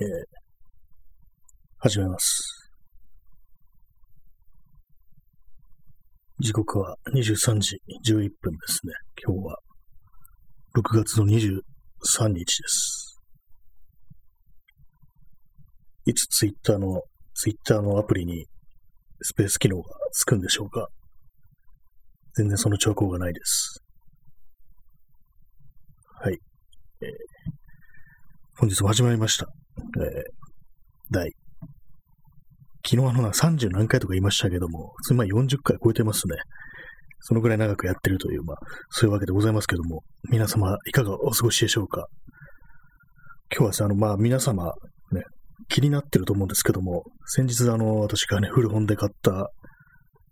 えー、始めます。時刻は23時11分ですね。今日は6月の23日です。いつツイッターの、ツイッターのアプリにスペース機能がつくんでしょうか全然その兆候がないです。はい。えー本日も始まりました。えー、第、昨日あのな30何回とか言いましたけども、普通にまあ40回超えてますね。そのぐらい長くやってるという、まあ、そういうわけでございますけども、皆様いかがお過ごしでしょうか？今日はさ、あの、まあ皆様、ね、気になってると思うんですけども、先日あの、私がね、古本で買った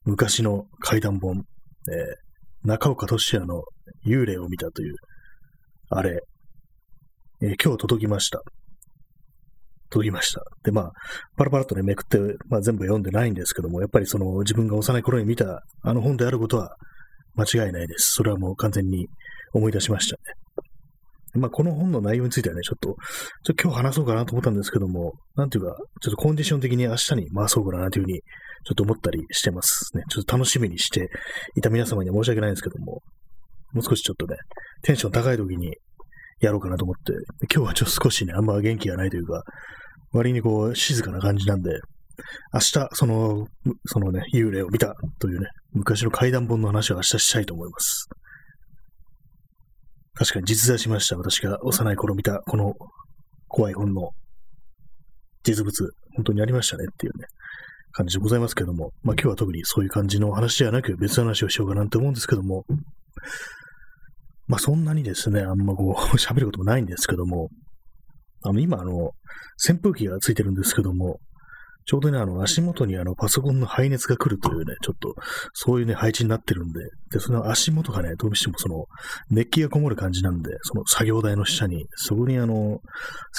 昔の怪談本、えー、中岡俊也の幽霊を見たという、あれ、えー今日届きました。届きました。で、まあ、パラパラとね、めくって、まあ全部読んでないんですけども、やっぱりその自分が幼い頃に見たあの本であることは間違いないです。それはもう完全に思い出しましたね。まあ、この本の内容についてはね、ちょっと、ちょっと今日話そうかなと思ったんですけども、なんていうか、ちょっとコンディション的に明日に回そうかなというふうに、ちょっと思ったりしてますね。ちょっと楽しみにしていた皆様には申し訳ないんですけども、もう少しちょっとね、テンション高い時にやろうかなと思って、今日はちょっと少しね、あんま元気がないというか、割にこう、静かな感じなんで、明日、その、そのね、幽霊を見たというね、昔の怪談本の話を明日したいと思います。確かに実在しました。私が幼い頃見た、この怖い本の実物、本当にありましたねっていうね、感じでございますけども、まあ今日は特にそういう感じの話ではなく別の話をしようかなと思うんですけども、まあそんなにですね、あんまこう 喋ることもないんですけども、あの今あの、扇風機がついてるんですけども、ちょうどね、あの、足元にあの、パソコンの排熱が来るというね、ちょっと、そういうね、配置になってるんで、で、その足元がね、どうしてもその、熱気がこもる感じなんで、その作業台の下に、そこにあの、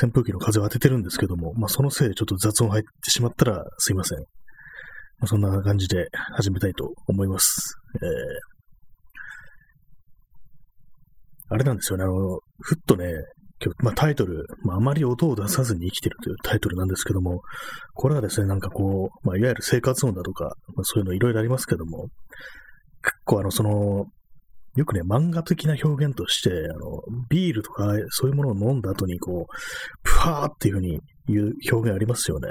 扇風機の風を当ててるんですけども、まあ、そのせいでちょっと雑音入ってしまったら、すいません。まあ、そんな感じで始めたいと思います。えー、あれなんですよね、あの、ふっとね、今日、まあ、タイトル、まあ、あまり音を出さずに生きてるというタイトルなんですけども、これはですね、なんかこう、まあ、いわゆる生活音だとか、まあ、そういうのいろいろありますけども、結構あの、その、よくね、漫画的な表現として、あの、ビールとか、そういうものを飲んだ後に、こう、プハーっていうふうに言う表現ありますよね。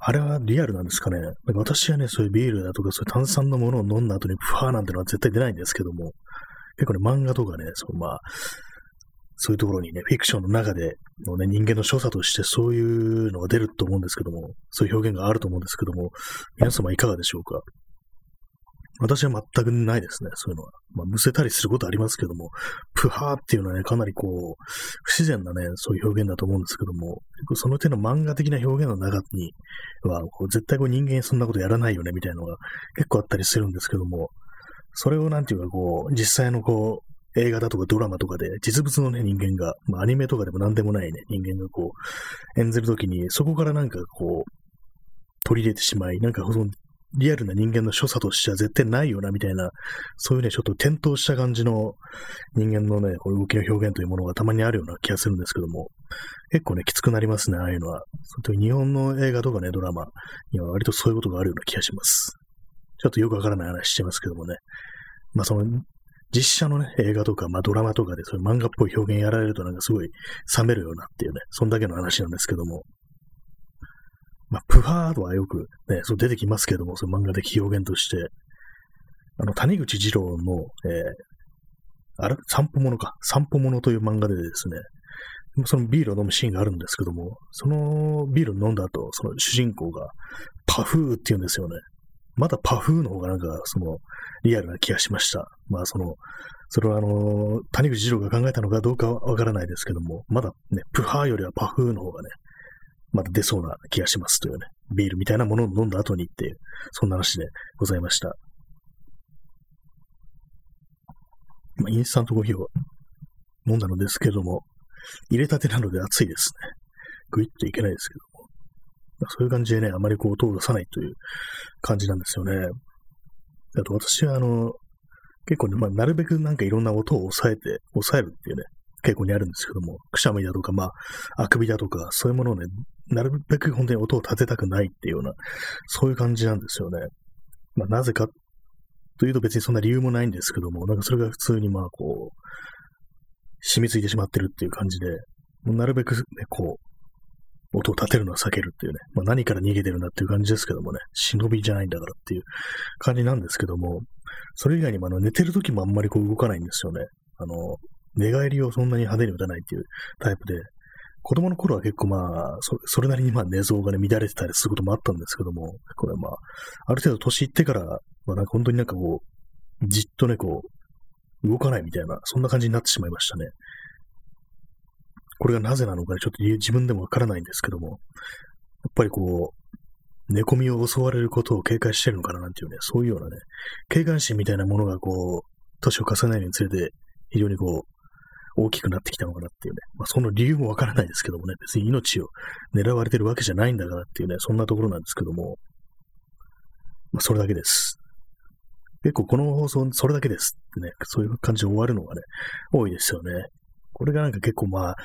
あれはリアルなんですかね？か私はね、そういうビールだとか、そういう炭酸のものを飲んだ後にプハーなんてのは絶対出ないんですけども、結構ね、漫画とかね、そのまあ、そういうところにね、フィクションの中でのね、人間の所作としてそういうのが出ると思うんですけども、そういう表現があると思うんですけども、皆様いかがでしょうか？私は全くないですね、そういうのは。まあ、むせたりすることありますけども、プハーっていうのはね、かなりこう、不自然なね、そういう表現だと思うんですけども、その手の漫画的な表現の中には、こう絶対こう人間そんなことやらないよね、みたいなのが結構あったりするんですけども、それをなんていうかこう、実際のこう、映画だとかドラマとかで実物のね、人間が、まあアニメとかでも何でもないね、人間がこう、演ずるときに、そこからなんかこう、取り入れてしまい、なんかそのリアルな人間の所作としては絶対ないよな、みたいな、そういうね、ちょっと転倒した感じの人間のね、こう動きの表現というものがたまにあるような気がするんですけども、結構ね、きつくなりますね、ああいうのは。特に日本の映画とかね、ドラマには割とそういうことがあるような気がします。ちょっとよくわからない話してますけどもね。まあその、実写のね、映画とか、まあドラマとかでそういう漫画っぽい表現やられるとなんかすごい冷めるようなっていうね、そんだけの話なんですけども。まあ、プハーとはよくね、そう出てきますけども、その漫画的表現として、あの、谷口二郎の、えー、あれ？散歩者か。散歩者という漫画でですね、そのビールを飲むシーンがあるんですけども、そのビールを飲んだ後、その主人公がパフーって言うんですよね。まだパフーの方がなんか、その、リアルな気がしました。まあ、その、それはあの、谷口二郎が考えたのかどうかはわからないですけども、まだね、プハーよりはパフーの方がね、まだ出そうな気がしますというね、ビールみたいなものを飲んだ後にっていう、そんな話でございました。まあ、インスタントコーヒーを飲んだのですけども、入れたてなので熱いですね。グイッといけないですけども。そういう感じでね、あまりこう音を出さないという感じなんですよね。あと私はあの、結構ね、まあ、なるべくなんかいろんな音を抑えて、抑えるっていうね、傾向にあるんですけども、くしゃみだとか、まあ、あくびだとか、そういうものをね、なるべく本当に音を立てたくないっていうような、そういう感じなんですよね。まあ、なぜかというと別にそんな理由もないんですけども、なんかそれが普通にまあ、こう、染みついてしまってるっていう感じで、なるべくね、こう、音を立てるのは避けるっていうね、まあ、何から逃げてるんだっていう感じですけどもね、忍びじゃないんだからっていう感じなんですけども、それ以外にもあの寝てる時もあんまりこう動かないんですよね。あの、寝返りをそんなに派手に打たないっていうタイプで、子供の頃は結構まあ、そそれなりにまあ寝相がね、乱れてたりすることもあったんですけども、これまあ、ある程度年いってから、まあなんか本当になんかこう、じっとね、こう、動かないみたいな、そんな感じになってしまいましたね。これがなぜなのか、ちょっと自分でもわからないんですけども、やっぱりこう、寝込みを襲われることを警戒してるのかななんていうね、そういうようなね、警戒心みたいなものがこう、年を重ねるにつれて、非常にこう、大きくなってきたのかなっていうね。まあ、その理由もわからないですけどもね、別に命を狙われてるわけじゃないんだからっていうね、そんなところなんですけども、まあ、それだけです。結構この放送、それだけですってね、そういう感じで終わるのがね、多いですよね。これがなんか結構まあ、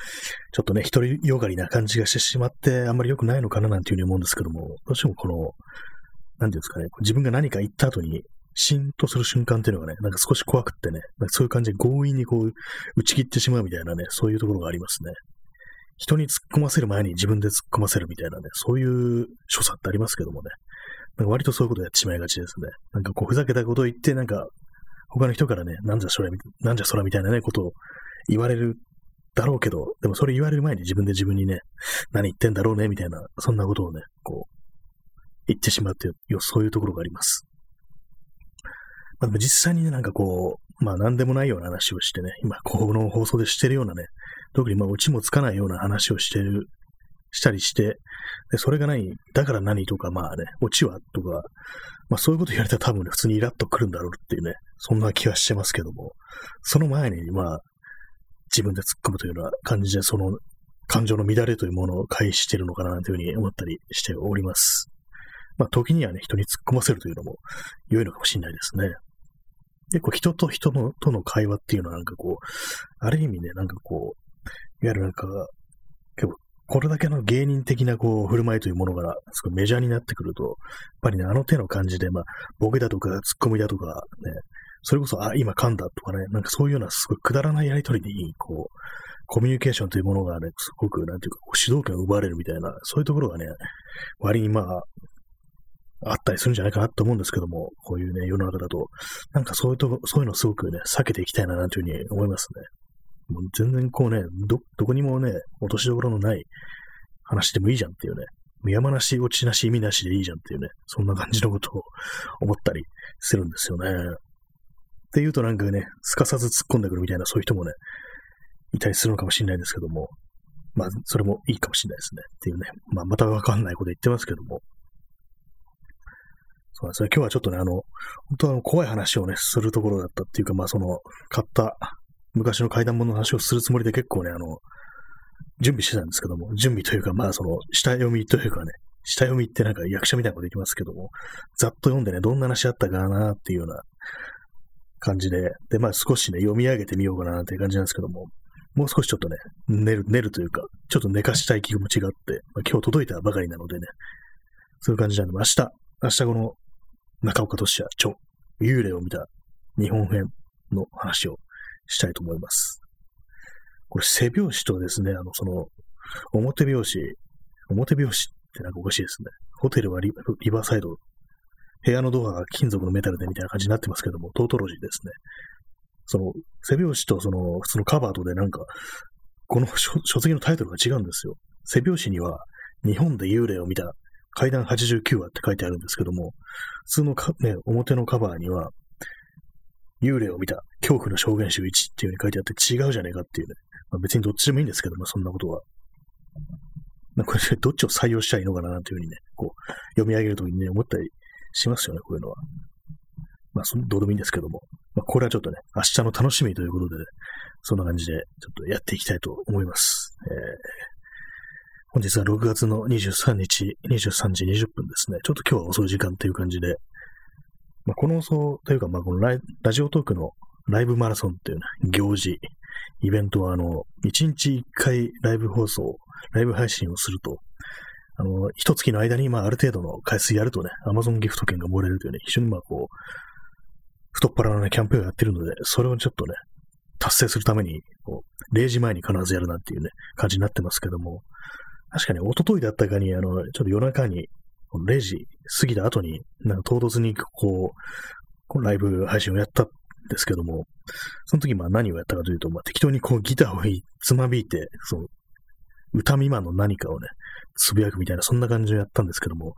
ちょっとね、独りよがりな感じがしてしまって、あんまり良くないのかななんていうふうに思うんですけども、どうしてもこの、なんていうんですかね、自分が何か言った後に、シーンとする瞬間っていうのがね、なんか少し怖くってね、なんかそういう感じで強引にこう、打ち切ってしまうみたいなね、そういうところがありますね。人に突っ込ませる前に自分で突っ込ませるみたいなね、そういう所作ってありますけどもね。なんか割とそういうことやってしまいがちですね。なんかこう、ふざけたことを言って、なんか、他の人からね、なんじゃそれ、なんじゃそらみたいなね、ことを言われるだろうけど、でもそれ言われる前に自分で自分にね、何言ってんだろうね、みたいな、そんなことをね、こう、言ってしまうっていう、そういうところがあります。まあ、でも実際にね、なんかこう、まあ何でもないような話をしてね、今この放送でしてるようなね、特にまあオチもつかないような話をしてる、したりして、でそれが何、だから何とか、まあね、オチはとか、まあそういうこと言われたら多分ね、普通にイラッとくるんだろうっていうね、そんな気はしてますけども、その前に、まあ、自分で突っ込むというような感じで、その感情の乱れというものを返しているのかなというふうに思ったりしております。まあ、時にはね、人に突っ込ませるというのも良いのかもしれないですね。結構人と人のとの会話っていうのはなんかこう、ある意味ね、なんかこう、いわゆるなんか、結構これだけの芸人的なこう、振る舞いというものが、すごいメジャーになってくると、やっぱりね、あの手の感じで、まあ、ボケだとか、突っ込みだとか、ね、それこそ、あ、今噛んだとかね、なんかそういうようなすごいくだらないやりとりに、こう、コミュニケーションというものがね、すごく、なんていうか、主導権を奪われるみたいな、そういうところがね、割にまあ、あったりするんじゃないかなと思うんですけども、こういうね、世の中だと、なんかそういうとそういうのすごくね、避けていきたいな、なんていうふうに思いますね。もう全然こうね、ど、どこにもね、落としどころのない話でもいいじゃんっていうね、山なし、落ちなし、意味なしでいいじゃんっていうね、そんな感じのことを思ったりするんですよね。っていうとなんかね、すかさず突っ込んでくるみたいな、そういう人もね、いたりするのかもしれないですけども、まあ、それもいいかもしれないですね。っていうね、まあ、またわかんないこと言ってますけども、そうですね。今日はちょっとね、あの、本当は怖い話をね、するところだったっていうか、まあその、買った昔の怪談物の話をするつもりで結構ね、あの、準備してたんですけども、準備というか、まあその、下読みというかね、下読みってなんか役者みたいなこと言ってますけども、ざっと読んでね、どんな話あったかなっていうような感じで、で、まあ少しね、読み上げてみようかなっていう感じなんですけども、もう少しちょっとね、寝る、寝るというか、ちょっと寝かしたい気持ちがあって、まあ、今日届いたばかりなのでね、そういう感じなんで、明日、明日この中岡俊也、著、幽霊を見た日本編の話をしたいと思います。これ、背拍子とですね、あの、その、表拍子、表拍子ってなんかおかしいですね。ホテルはリリバーサイド、部屋のドアが金属のメタルでみたいな感じになってますけども、トートロジーですね。その、背拍子とその、普通のカバーとでなんか、この書籍のタイトルが違うんですよ。背拍子には、日本で幽霊を見た階段89話って書いてあるんですけども、普通のか、ね、表のカバーには、幽霊を見た恐怖の証言集1っていう風に書いてあって違うじゃねえかっていうね。まあ、別にどっちでもいいんですけども、そんなことは。まあ、これどっちを採用したらいいのかなというふうにね、こう、読み上げるときにね、思ったりしますよね、こういうのは。まあ、そのどうでもいいんですけども。まあ、これはちょっとね、明日の楽しみということで、そんな感じで、ちょっとやっていきたいと思います。えー本日は6月の23日、23時20分ですね。ちょっと今日は遅い時間という感じで、まあ、この放送というか、まあ、このララジオトークのライブマラソンっていうね、行事、イベントは、あの、1日1回ライブ放送、ライブ配信をすると、あの、一月の間に、まあ、ある程度の回数やるとね、Amazon ギフト券が漏れるというね、非常にまあ、こう、太っ腹のね、キャンペーンをやってるので、それをちょっとね、達成するために、こう、0時前に必ずやるなんていうね、感じになってますけども、確かに、一昨日だったかに、あの、ちょっと夜中に、0時過ぎた後に、なんか唐突に、こう、このライブ配信をやったんですけども、その時、まあ何をやったかというと、まあ適当にこうギターをつまびいて、その、歌未満の何かをね、つぶやくみたいな、そんな感じをやったんですけども、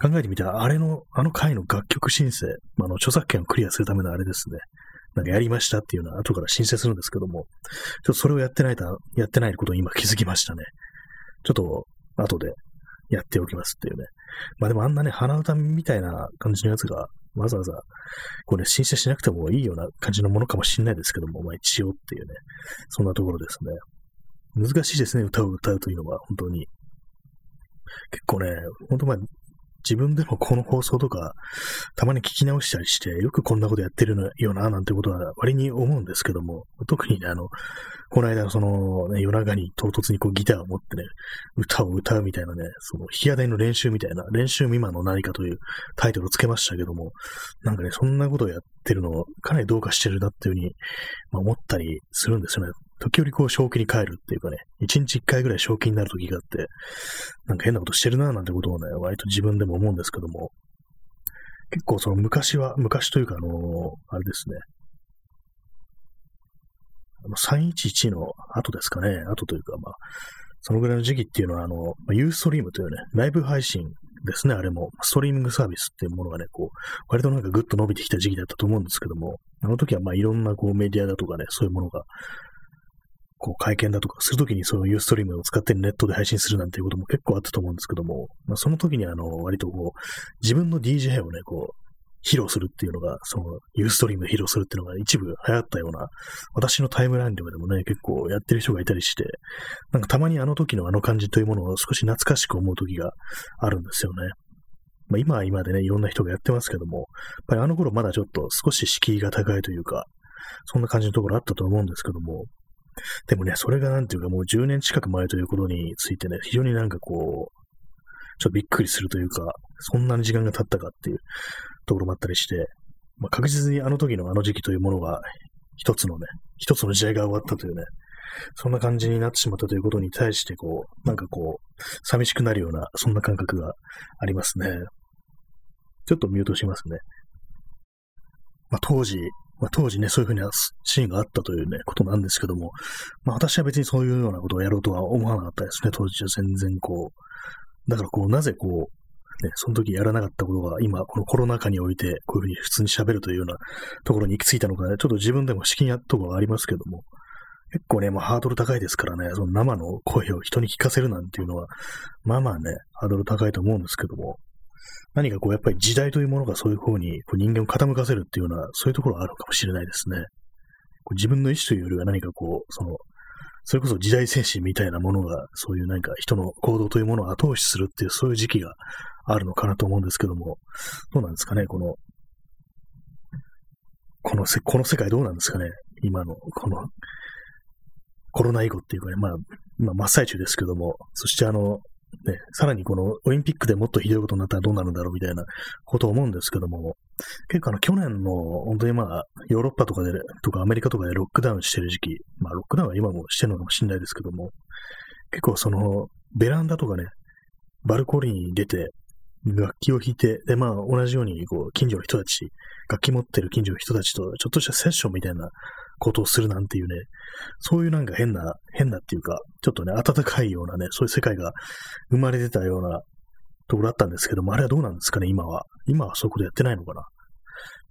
考えてみたら、あれの、あの回の楽曲申請、まあ、の、著作権をクリアするためのあれですね。なんかやりましたっていうのは後から申請するんですけども、ちょっとそれをやってないと、やってないことに今気づきましたね。ちょっと、後でやっておきますっていうね。まあでもあんなね、鼻歌みたいな感じのやつが、わざわざ、これ、ね、申請しなくてもいいような感じのものかもしれないですけども、まあ一応っていうね、そんなところですね。難しいですね、歌を歌うというのは、本当に。結構ね、本当まあ、自分でもこの放送とか、たまに聞き直したりして、よくこんなことやってるよな、なんてことは割に思うんですけども、特にね、あの、この間、その、ね、夜中に唐突にこうギターを持ってね、歌を歌うみたいなね、その、弾き語りの練習みたいな、練習未満の何かというタイトルをつけましたけども、なんかね、そんなことをやってるのをかなりどうかしてるなっていうふうに、まあ、思ったりするんですよね。時折こう正気に帰るっていうかね、一日一回ぐらい正気になる時があって、なんか変なことしてるななんてことをね、割と自分でも思うんですけども、結構その昔は、昔というかあの、あれですね、311の後ですかね、後というかまあ、そのぐらいの時期っていうのは、あの、ユーストリームというね、ライブ配信ですね、あれも、ストリーミングサービスっていうものがね、こう、割となんかぐっと伸びてきた時期だったと思うんですけども、あの時はまあいろんなこうメディアだとかね、そういうものがこう会見だとかするときにそのユーストリームを使ってネットで配信するなんていうことも結構あったと思うんですけども、まあ、その時にあの、割とこう、自分の DJ をね、こう、披露するっていうのが、その、ユーストリームで披露するっていうのが一部流行ったような、私のタイムラインとかでもね、結構やってる人がいたりして、なんかたまにあの時のあの感じというものを少し懐かしく思う時があるんですよね。まあ今は今でね、いろんな人がやってますけども、やっぱりあの頃まだちょっと少し敷居が高いというか、そんな感じのところあったと思うんですけども、でもね、それがなんていうかもう10年近く前ということについてね、非常になんかこう、ちょっとびっくりするというか、そんなに時間が経ったかっていうところもあったりして、まあ、確実にあの時のあの時期というものが、一つのね、一つの時代が終わったというね、そんな感じになってしまったということに対して、こう、なんかこう、寂しくなるような、そんな感覚がありますね。ちょっとミュートしますね。まあ、当時、まあ、当時ね、そういうふうなシーンがあったというね、ことなんですけども、まあ、私は別にそういうようなことをやろうとは思わなかったですね、当時は全然こう。だからこう、なぜこう、ね、その時やらなかったことが、今、このコロナ禍において、こういうふうに普通に喋るというようなところに行き着いたのかね、ちょっと自分でも資金やっところがありますけども、結構ね、まあ、ハードル高いですからね、その生の声を人に聞かせるなんていうのは、まあまあね、ハードル高いと思うんですけども、何かこう、やっぱり時代というものがそういう方にこう人間を傾かせるっていうような、そういうところがあるかもしれないですね。こう自分の意思というよりは何かこう、その、それこそ時代精神みたいなものが、そういう何か人の行動というものを後押しするっていう、そういう時期があるのかなと思うんですけども、どうなんですかね、この、このせ、この世界どうなんですかね、今の、この、コロナ以後っていうかね、まあ、今真っ最中ですけども、そしてあの、ね、さらにこのオリンピックでもっとひどいことになったらどうなるんだろうみたいなことを思うんですけども、結構あの去年の本当にまあヨーロッパとかで、とかアメリカとかでロックダウンしてる時期、まあロックダウンは今もしてるのかもしれないですけども、結構そのベランダとかね、バルコニーに出て楽器を弾いて、でまあ同じようにこう近所の人たち、楽器持ってる近所の人たちとちょっとしたセッションみたいなことをするなんていうね、そういうなんか変な、変なっていうか、ちょっとね、暖かいようなね、そういう世界が生まれてたようなところだったんですけども、あれはどうなんですかね、今は。今はそういうことやってないのかな。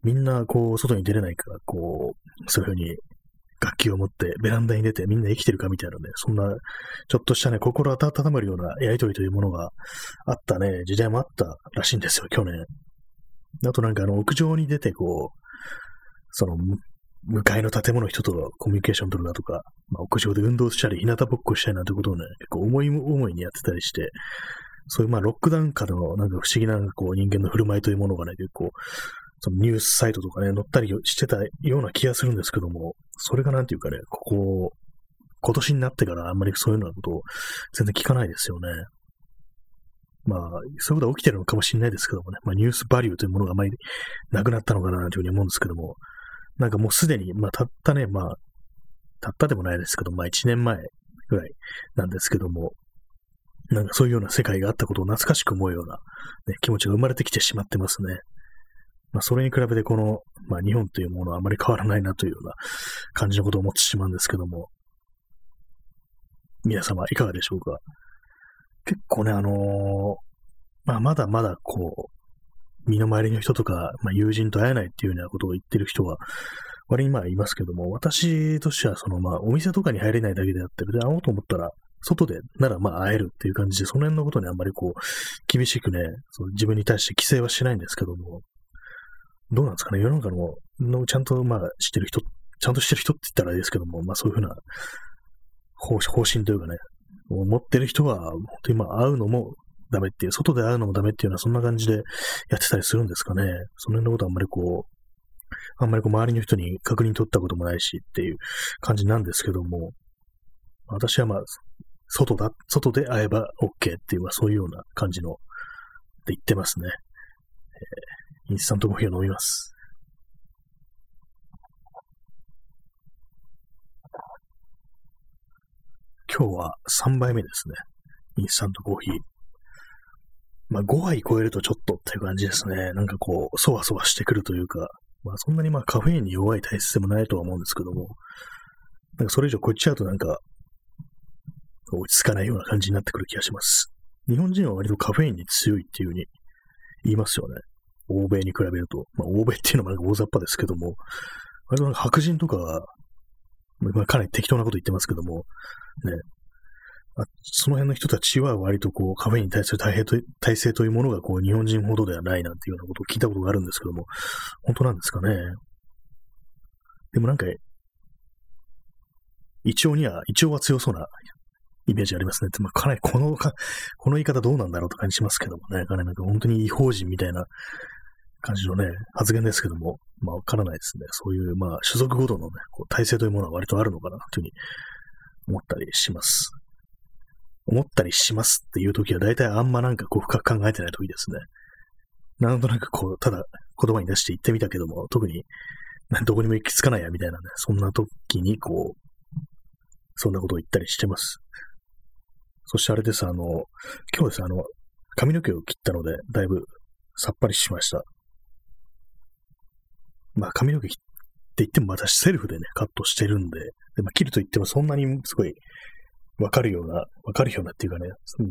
みんな、こう、外に出れないから、こう、そういうふうに楽器を持ってベランダに出てみんな生きてるかみたいなね、そんな、ちょっとしたね、心温まるようなやりとりというものがあったね、時代もあったらしいんですよ、去年。あとなんかあの、屋上に出てこう、その、向かいの建物の人とコミュニケーション取るだとか、まあ、屋上で運動したり、日向ぼっこしたりなんてことをね、結構思い思いにやってたりして、そういうまあロックダウン下のなんか不思議なこう人間の振る舞いというものがね、結構そのニュースサイトとかね、載ったりしてたような気がするんですけども、それがなんていうかね、ここ、今年になってからあんまりそういうようなことを全然聞かないですよね。まあ、そういうことが起きてるのかもしれないですけどもね、まあ、ニュースバリューというものがあまりなくなったのかなというふうに思うんですけども、なんかもうすでに、まあ、たったね、まあ、たったでもないですけど、まあ、1年前ぐらいなんですけども、なんかそういうような世界があったことを懐かしく思うような、ね、気持ちが生まれてきてしまってますね。まあ、それに比べてこの、まあ、日本というものはあまり変わらないなというような感じのことを思ってしまうんですけども、皆様いかがでしょうか？結構ね、あのー、まあ、まだまだこう、身の回りの人とか、まあ、友人と会えないっていうようなことを言ってる人は、割にまあいますけども、私としては、そのまあ、お店とかに入れないだけであって、で、会おうと思ったら、外でならまあ会えるっていう感じで、その辺のことにあんまりこう、厳しくね、その自分に対して規制はしないんですけども、どうなんですかね、世の中の、のちゃんとまあしてる人、ちゃんとしてる人って言ったらあれですけども、まあそういうふうな方針というかね、持ってる人は、本当にまあ会うのもダメっていう、外で会うのもダメっていうのはそんな感じでやってたりするんですかね。その辺のことはあんまりこう、あんまりこう周りの人に確認取ったこともないしっていう感じなんですけども、私はまあ、外だ、外で会えば OK っていう、まあそういうような感じの、って言ってますね。えー、インスタントコーヒーを飲みます。今日は3杯目ですね。インスタントコーヒー。まあ5杯超えるとちょっとっていう感じですね。なんかこう、そわそわしてくるというか、まあそんなにまあカフェインに弱い体質でもないとは思うんですけども、なんかそれ以上こっちちゃうとなんか、落ち着かないような感じになってくる気がします。日本人は割とカフェインに強いっていうふうに言いますよね。欧米に比べると。まあ欧米っていうのもなんか大雑把ですけども、割となんか白人とかは、まあ、かなり適当なこと言ってますけども、ね、あその辺の人たちは割とこうカフェインに対する体と体制というものがこう日本人ほどではないなんていうようなことを聞いたことがあるんですけども、本当なんですかね。でもなんか、胃腸には、胃腸は強そうなイメージありますね。まあ、かなりこのか、この言い方どうなんだろうと感じしますけどもね。かなりなんか本当に違法人みたいな感じのね、発言ですけども、まあわからないですね。そういう、まあ種族ごとのね、こう体制というものは割とあるのかなというふうに思ったりします。思ったりしますっていう時は大体あんまなんかこう深く考えてない時ですね。なんとなくこう、ただ言葉に出して言ってみたけども、特にどこにも行き着かないやみたいなね、そんな時にこう、そんなことを言ったりしてます。そしてあれです、あの、今日です、あの、髪の毛を切ったので、だいぶさっぱりしました。まあ髪の毛って言っても私セルフでね、カットしてるんで、でまあ、切ると言ってもそんなにすごいわかるような、わかるようなっていうかね、その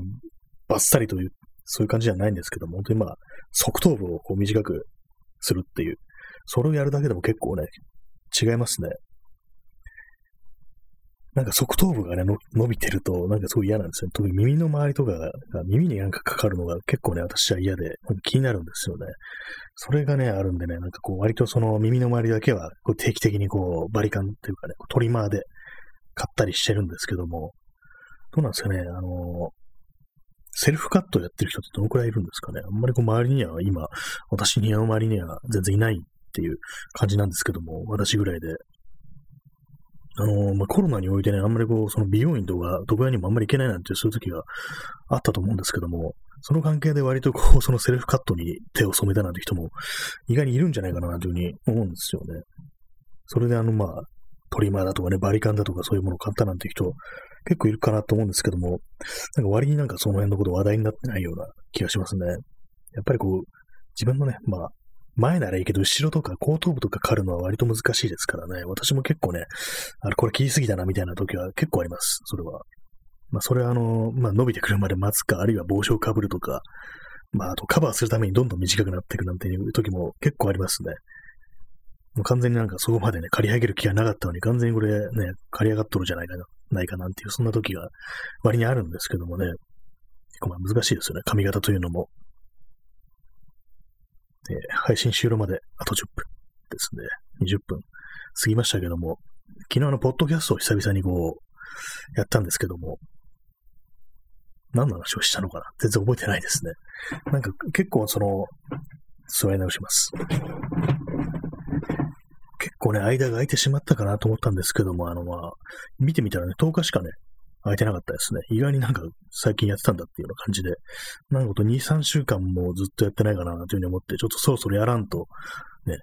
バッサリという、そういう感じじゃないんですけども、本当にまあ、側頭部をこう短くするっていう、それをやるだけでも結構ね、違いますね。なんか側頭部がね、伸びてると、なんかすごい嫌なんですよ。特に耳の周りとかが、耳になんかかかるのが結構ね、私は嫌で、気になるんですよね。それがね、あるんでね、なんかこう、割とその耳の周りだけは、こう定期的にこう、バリカンっていうかね、トリマーで買ったりしてるんですけども、どうなんですかね、あの、セルフカットやってる人ってどのくらいいるんですかね。あんまりこう周りには今、私にの周りには全然いないっていう感じなんですけども、私ぐらいで。あの、まあ、コロナにおいてね、あんまりこう、その美容院とか、床屋にもあんまり行けないなんてそういう時があったと思うんですけども、その関係で割とこう、そのセルフカットに手を染めたなんて人も意外にいるんじゃないかなというふうに思うんですよね。それであの、まあ、トリマーだとかね、バリカンだとかそういうものを買ったなんて人、結構いるかなと思うんですけども、なんか割になんかその辺のこと話題になってないような気がしますね。やっぱりこう、自分のね、まあ、前ならいいけど、後ろとか後頭部とか刈るのは割と難しいですからね。私も結構ね、あれ、これ切りすぎたなみたいな時は結構あります。それは。まあ、それはあの、まあ、伸びてくるまで待つか、あるいは帽子をかぶるとか、まあ、あとカバーするためにどんどん短くなっていくなんていう時も結構ありますね。もう完全になんかそこまでね、刈り上げる気がなかったのに、完全にこれね、刈り上がっとるじゃないかな、ないかなんていう、そんな時が割にあるんですけどもね、結構まあ難しいですよね、髪型というのも。え配信終了まであと10分ですね。20分過ぎましたけども、昨日の、ポッドキャストを久々にこう、やったんですけども、何の話をしたのかな？全然覚えてないですね。なんか結構その、座り直します。結構ね、間が空いてしまったかなと思ったんですけども、あの、まあ、見てみたらね、10日しかね、空いてなかったですね。意外になんか最近やってたんだっていうような感じで、なんこと2、3週間もずっとやってないかなというふうに思って、ちょっとそろそろやらんと、ね、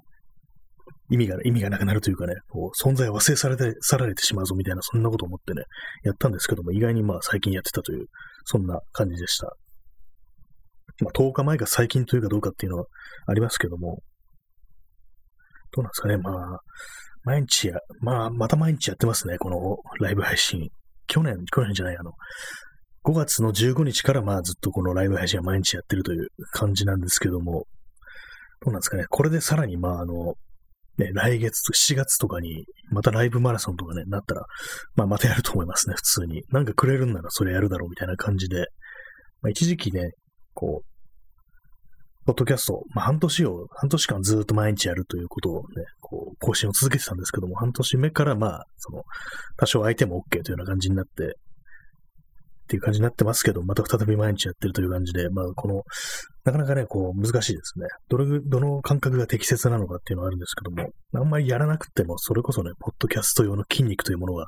意味が、意味がなくなるというかね、こう存在を忘れされて、去られてしまうぞみたいな、そんなこと思ってね、やったんですけども、意外にまあ最近やってたという、そんな感じでした。まあ10日前が最近というかどうかっていうのはありますけども、どうなんですかね、まあ、毎日や、まあ、また毎日やってますね、このライブ配信。去年、去年じゃない、あの、5月の15日からまあずっとこのライブ配信は毎日やってるという感じなんですけども、どうなんですかね。これでさらにまああの、ね、来月と、7月とかに、またライブマラソンとかね、なったら、まあまたやると思いますね、普通に。なんかくれるんならそれやるだろうみたいな感じで、まあ一時期ね、こう、ポッドキャスト、まあ半年を、半年間ずっと毎日やるということをね、こう、更新を続けてたんですけども、半年目からまあ、その、多少相手も OK というような感じになって、っていう感じになってますけど、また再び毎日やってるという感じで、まあ、この、なかなかね、こう、難しいですね。どれ、どの感覚が適切なのかっていうのはあるんですけども、あんまりやらなくても、それこそね、ポッドキャスト用の筋肉というものが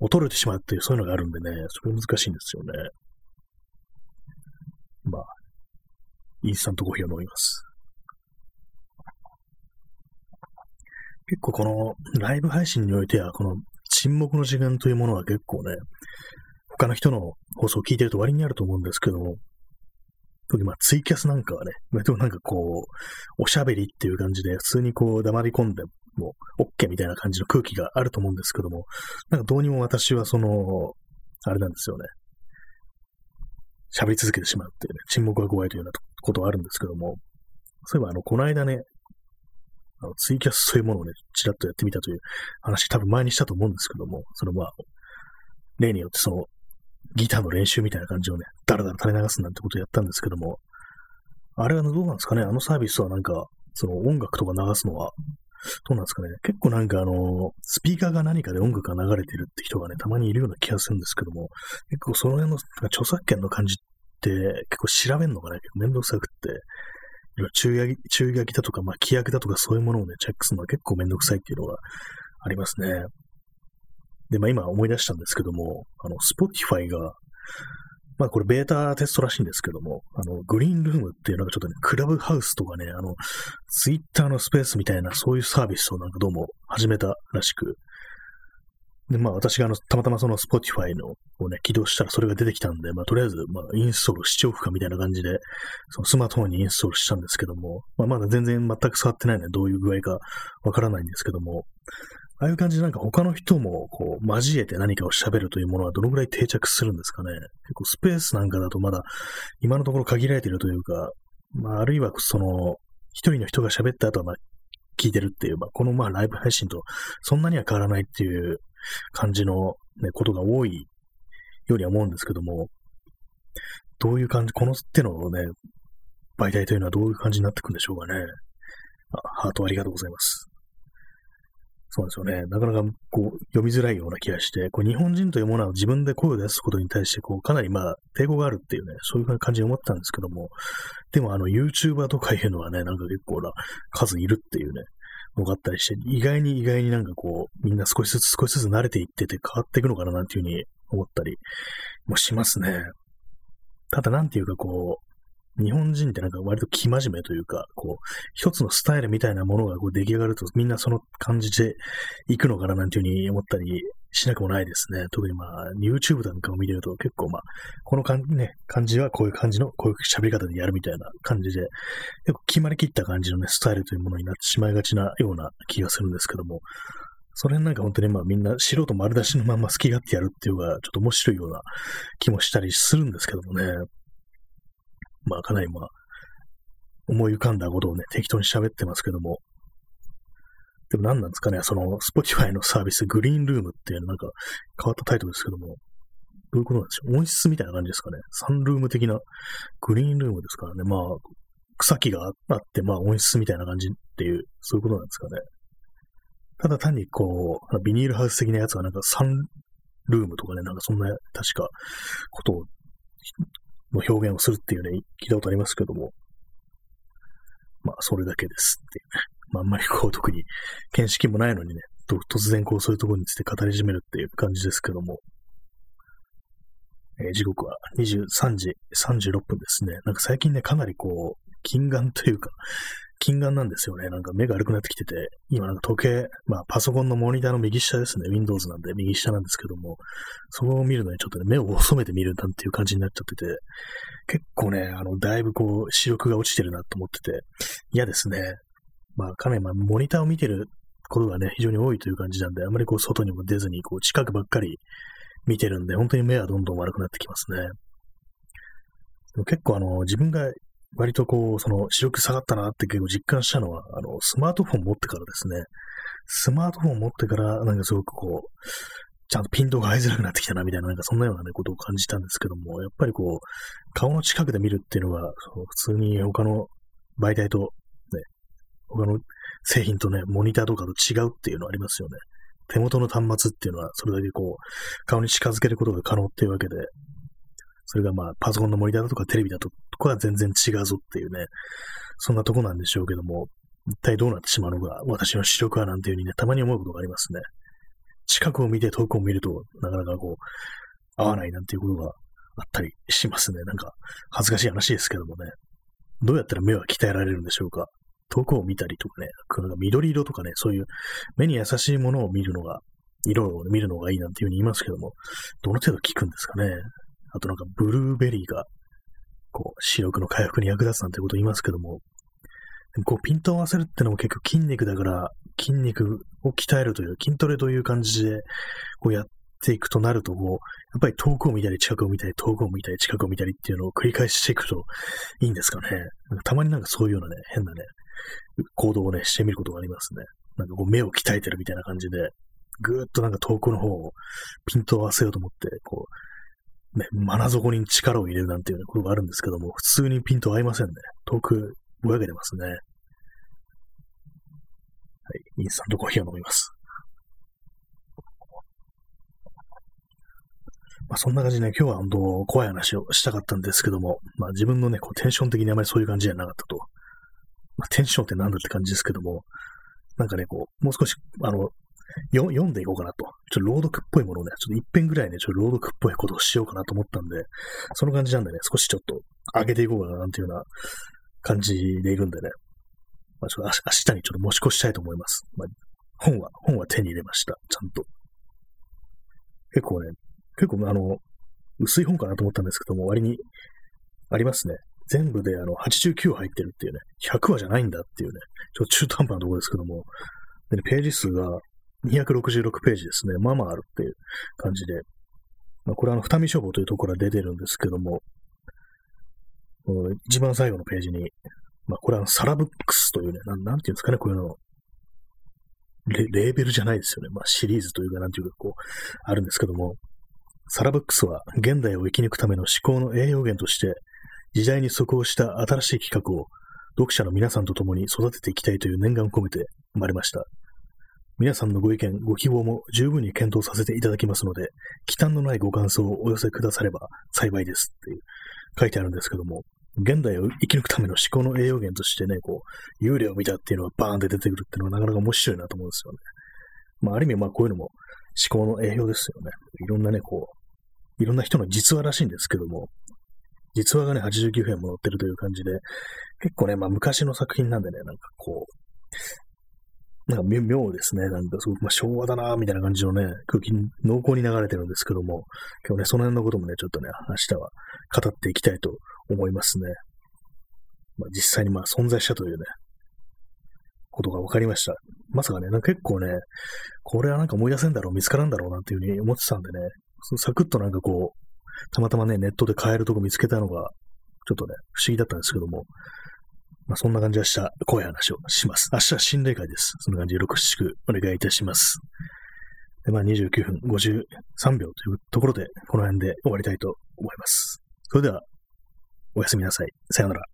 衰えてしまうっていう、そういうのがあるんでね、それ難しいんですよね。まあ、インスタントコーヒーを飲みます。結構このライブ配信においては、この沈黙の時間というものは結構ね、他の人の放送を聞いてると割にあると思うんですけども、特にまツイキャスなんかはね、でもなんかこう、おしゃべりっていう感じで、普通にこう黙り込んでも OK みたいな感じの空気があると思うんですけども、なんかどうにも私はその、あれなんですよね。喋り続けてしまうっていうね、沈黙が怖いというようなことがあるんですけども、そういえばあの、この間ね、あのツイキャスというものをね、ちらっとやってみたという話、多分前にしたと思うんですけども、そのまあ、例によってその、ギターの練習みたいな感じをね、だらだら垂れ流すなんてことをやったんですけども、あれはどうなんですかね？あのサービスはなんか、その音楽とか流すのは、どうなんですかね結構なんかあの、スピーカーが何かで音楽が流れてるって人がね、たまにいるような気がするんですけども、結構その辺の著作権の感じって結構調べるのがね、結構めんどくさくって、注意注意書きだとか、まあ、規約だとかそういうものをね、チェックするのは結構めんどくさいっていうのがありますね。で、まあ今思い出したんですけども、あの、Spotify が、まあこれベータテストらしいんですけども、あの、グリーンルームっていうのがちょっとね、クラブハウスとかね、あの、ツイッターのスペースみたいなそういうサービスをなんかどうも始めたらしく、で、まあ私があの、たまたまその Spotify のをね、起動したらそれが出てきたんで、まあとりあえず、まあインストール視聴負荷みたいな感じで、そのスマートフォンにインストールしたんですけども、まあまだ全然全く触ってないのでどういう具合かわからないんですけども、ああいう感じでなんか他の人もこう交えて何かを喋るというものはどのぐらい定着するんですかね。結構スペースなんかだとまだ今のところ限られているというか、まああるいはその一人の人が喋った後はまあ聞いてるっていう、まあこのまあライブ配信とそんなには変わらないっていう感じのね、ことが多いようには思うんですけども、どういう感じ、この手のね、媒体というのはどういう感じになっていくんでしょうかね。あ、ハートありがとうございます。そうですよね。なかなかこう読みづらいような気がして、こう日本人というものは自分で声を出すことに対してこうかなりまあ抵抗があるっていうね、そういう感じに思ったんですけども、でもあの YouTuber とかいうのはね、なんか結構な数いるっていうね、のがあったりして、意外に意外になんかこう、みんな少しずつ少しずつ慣れていってて変わっていくのかななんていうふうに思ったりもしますね。ただなんていうかこう、日本人ってなんか割と生真面目というか、こう、一つのスタイルみたいなものがこう出来上がると、みんなその感じで行くのかななんていうふうに思ったりしなくもないですね。特にまあ、YouTube なんかを見てると結構まあ、この感じね、感じはこういう感じの、こういう喋り方でやるみたいな感じで、結構決まりきった感じのね、スタイルというものになってしまいがちなような気がするんですけども、それなんか本当にまあみんな素人丸出しのまま好き勝手やるっていうのがちょっと面白いような気もしたりするんですけどもね。まあかなりまあ、思い浮かんだことをね、適当に喋ってますけども、でも何なんですかね、その、Spotify のサービス、グリーンルームっていうなんか変わったタイトルですけども、どういうことなんでしょう？音質みたいな感じですかね。サンルーム的なグリーンルームですからね。まあ、草木があって、まあ音質みたいな感じっていう、そういうことなんですかね。ただ単にこう、ビニールハウス的なやつはなんかサンルームとかね、なんかそんな確かことをの表現をするっていうね、聞いたことありますけども、まあ、それだけですっていうね。まあ、あんまりこう、特に見識もないのにね、突然こう、そういうところについて語り始めるっていう感じですけども、えー、時刻は23時36分ですね。なんか最近ね、かなりこう、近眼というか、近眼なんですよね。なんか目が悪くなってきてて、今なんか時計、まあパソコンのモニターの右下ですね。Windows なんで右下なんですけども、そこを見るのにちょっとね、目を細めて見るなんていう感じになっちゃってて、結構ね、あの、だいぶこう、視力が落ちてるなと思ってて、嫌ですね。まあかなりまあモニターを見てることがね、非常に多いという感じなんで、あまりこう外にも出ずに、こう近くばっかり見てるんで、本当に目はどんどん悪くなってきますね。結構あの、自分が割とこう、その視力下がったなって結構実感したのは、あの、スマートフォン持ってからですね。スマートフォン持ってから、なんかすごくこう、ちゃんとピントが合いづらくなってきたな、みたいな、なんかそんなようなね、ことを感じたんですけども、やっぱりこう、顔の近くで見るっていうのが、普通に他の媒体と、ね、他の製品とね、モニターとかと違うっていうのはありますよね。手元の端末っていうのは、それだけこう、顔に近づけることが可能っていうわけで、それがまあ、パソコンのモニターだとかテレビだと、こは全然違うぞっていうね、そんなとこなんでしょうけども、一体どうなってしまうのか、私の視力はなんていうふうにね、たまに思うことがありますね。近くを見て遠くを見ると、なかなかこう、合わないなんていうことがあったりしますね。なんか、恥ずかしい話ですけどもね。どうやったら目は鍛えられるんでしょうか。遠くを見たりとかね、なんか緑色とかね、そういう目に優しいものを見るのが、色を見るのがいいなんていうふうに言いますけども、どの程度効くんですかね。あとなんかブルーベリーが、こう、視力の回復に役立つなんてこと言いますけども、でもこう、ピントを合わせるってのも結構筋肉だから、筋肉を鍛えるという、筋トレという感じで、こうやっていくとなると、こう、やっぱり遠くを見たり、近くを見たり、遠くを見たり、近くを見たりっていうのを繰り返していくといいんですかね。かたまになんかそういうようなね、変なね、行動をね、してみることがありますね。なんかこう目を鍛えてるみたいな感じで、ぐーっとなんか遠くの方をピントを合わせようと思って、こう、ね、真底に力を入れるなんていうことがあるんですけども、普通にピント合いませんね。遠くぼやけてますね。はい、インスタントコーヒーを飲みます。まあ、そんな感じでね、今日は本当怖い話をしたかったんですけども、まあ自分のね、こうテンション的にあまりそういう感じじゃなかったとまあ、テンションってなんだって感じですけども、なんかね、こう、もう少し、あの、読んでいこうかなと。ちょっと朗読っぽいものをね、ちょっと一遍ぐらいね、ちょっと朗読っぽいことをしようかなと思ったんで、その感じなんでね、少しちょっと上げていこうかななんていうような感じでいるんでね、まあ、ちょっと明日にちょっと持ち越したいと思います。まあ、本は、本は手に入れました。ちゃんと。結構ね、結構あの、薄い本かなと思ったんですけども、割にありますね。全部であの89話入ってるっていうね、100話じゃないんだっていうね、ちょっと中途半端なところですけども、でね、ページ数が266ページですね。まあまああるっていう感じで、まあ、これはあの、二見書房というところから出てるんですけども、一番最後のページに、まあ、これはサラブックスというね、なんなんていうんですかね、こういうのレ、レーベルじゃないですよね。まあ、シリーズというか、なんていうか、こう、あるんですけども、サラブックスは現代を生き抜くための思考の栄養源として、時代に即応した新しい企画を読者の皆さんと共に育てていきたいという念願を込めて生まれました。皆さんのご意見、ご希望も十分に検討させていただきますので、忌憚のないご感想をお寄せくだされば幸いですっていう書いてあるんですけども、現代を生き抜くための思考の栄養源としてね、こう、幽霊を見たっていうのがバーンって出てくるっていうのはなかなか面白いなと思うんですよね。まあ、ある意味、まあ、こういうのも思考の栄養ですよね。いろんなね、こう、いろんな人の実話らしいんですけども、実話がね、89編も載ってるという感じで、結構ね、まあ昔の作品なんでね、なんかこう、なんか妙ですね。なんかすごく、まあ、昭和だなみたいな感じのね、空気濃厚に流れてるんですけども、今日ね、その辺のこともね、ちょっとね、明日は語っていきたいと思いますね。まあ、実際にまあ存在したというね、ことが分かりました。まさかね、なんか結構ね、これはなんか思い出せんだろう、見つからんだろうなっていうふうに思ってたんでね、サクッとなんかこう、たまたまね、ネットで買えるとこ見つけたのが、ちょっとね、不思議だったんですけども、まあ、そんな感じはした怖い話をします。明日は心霊会です。そんな感じで、よろしく、お願いいたします。で、まあ、29分53秒というところで、この辺で終わりたいと思います。それでは、おやすみなさい。さようなら。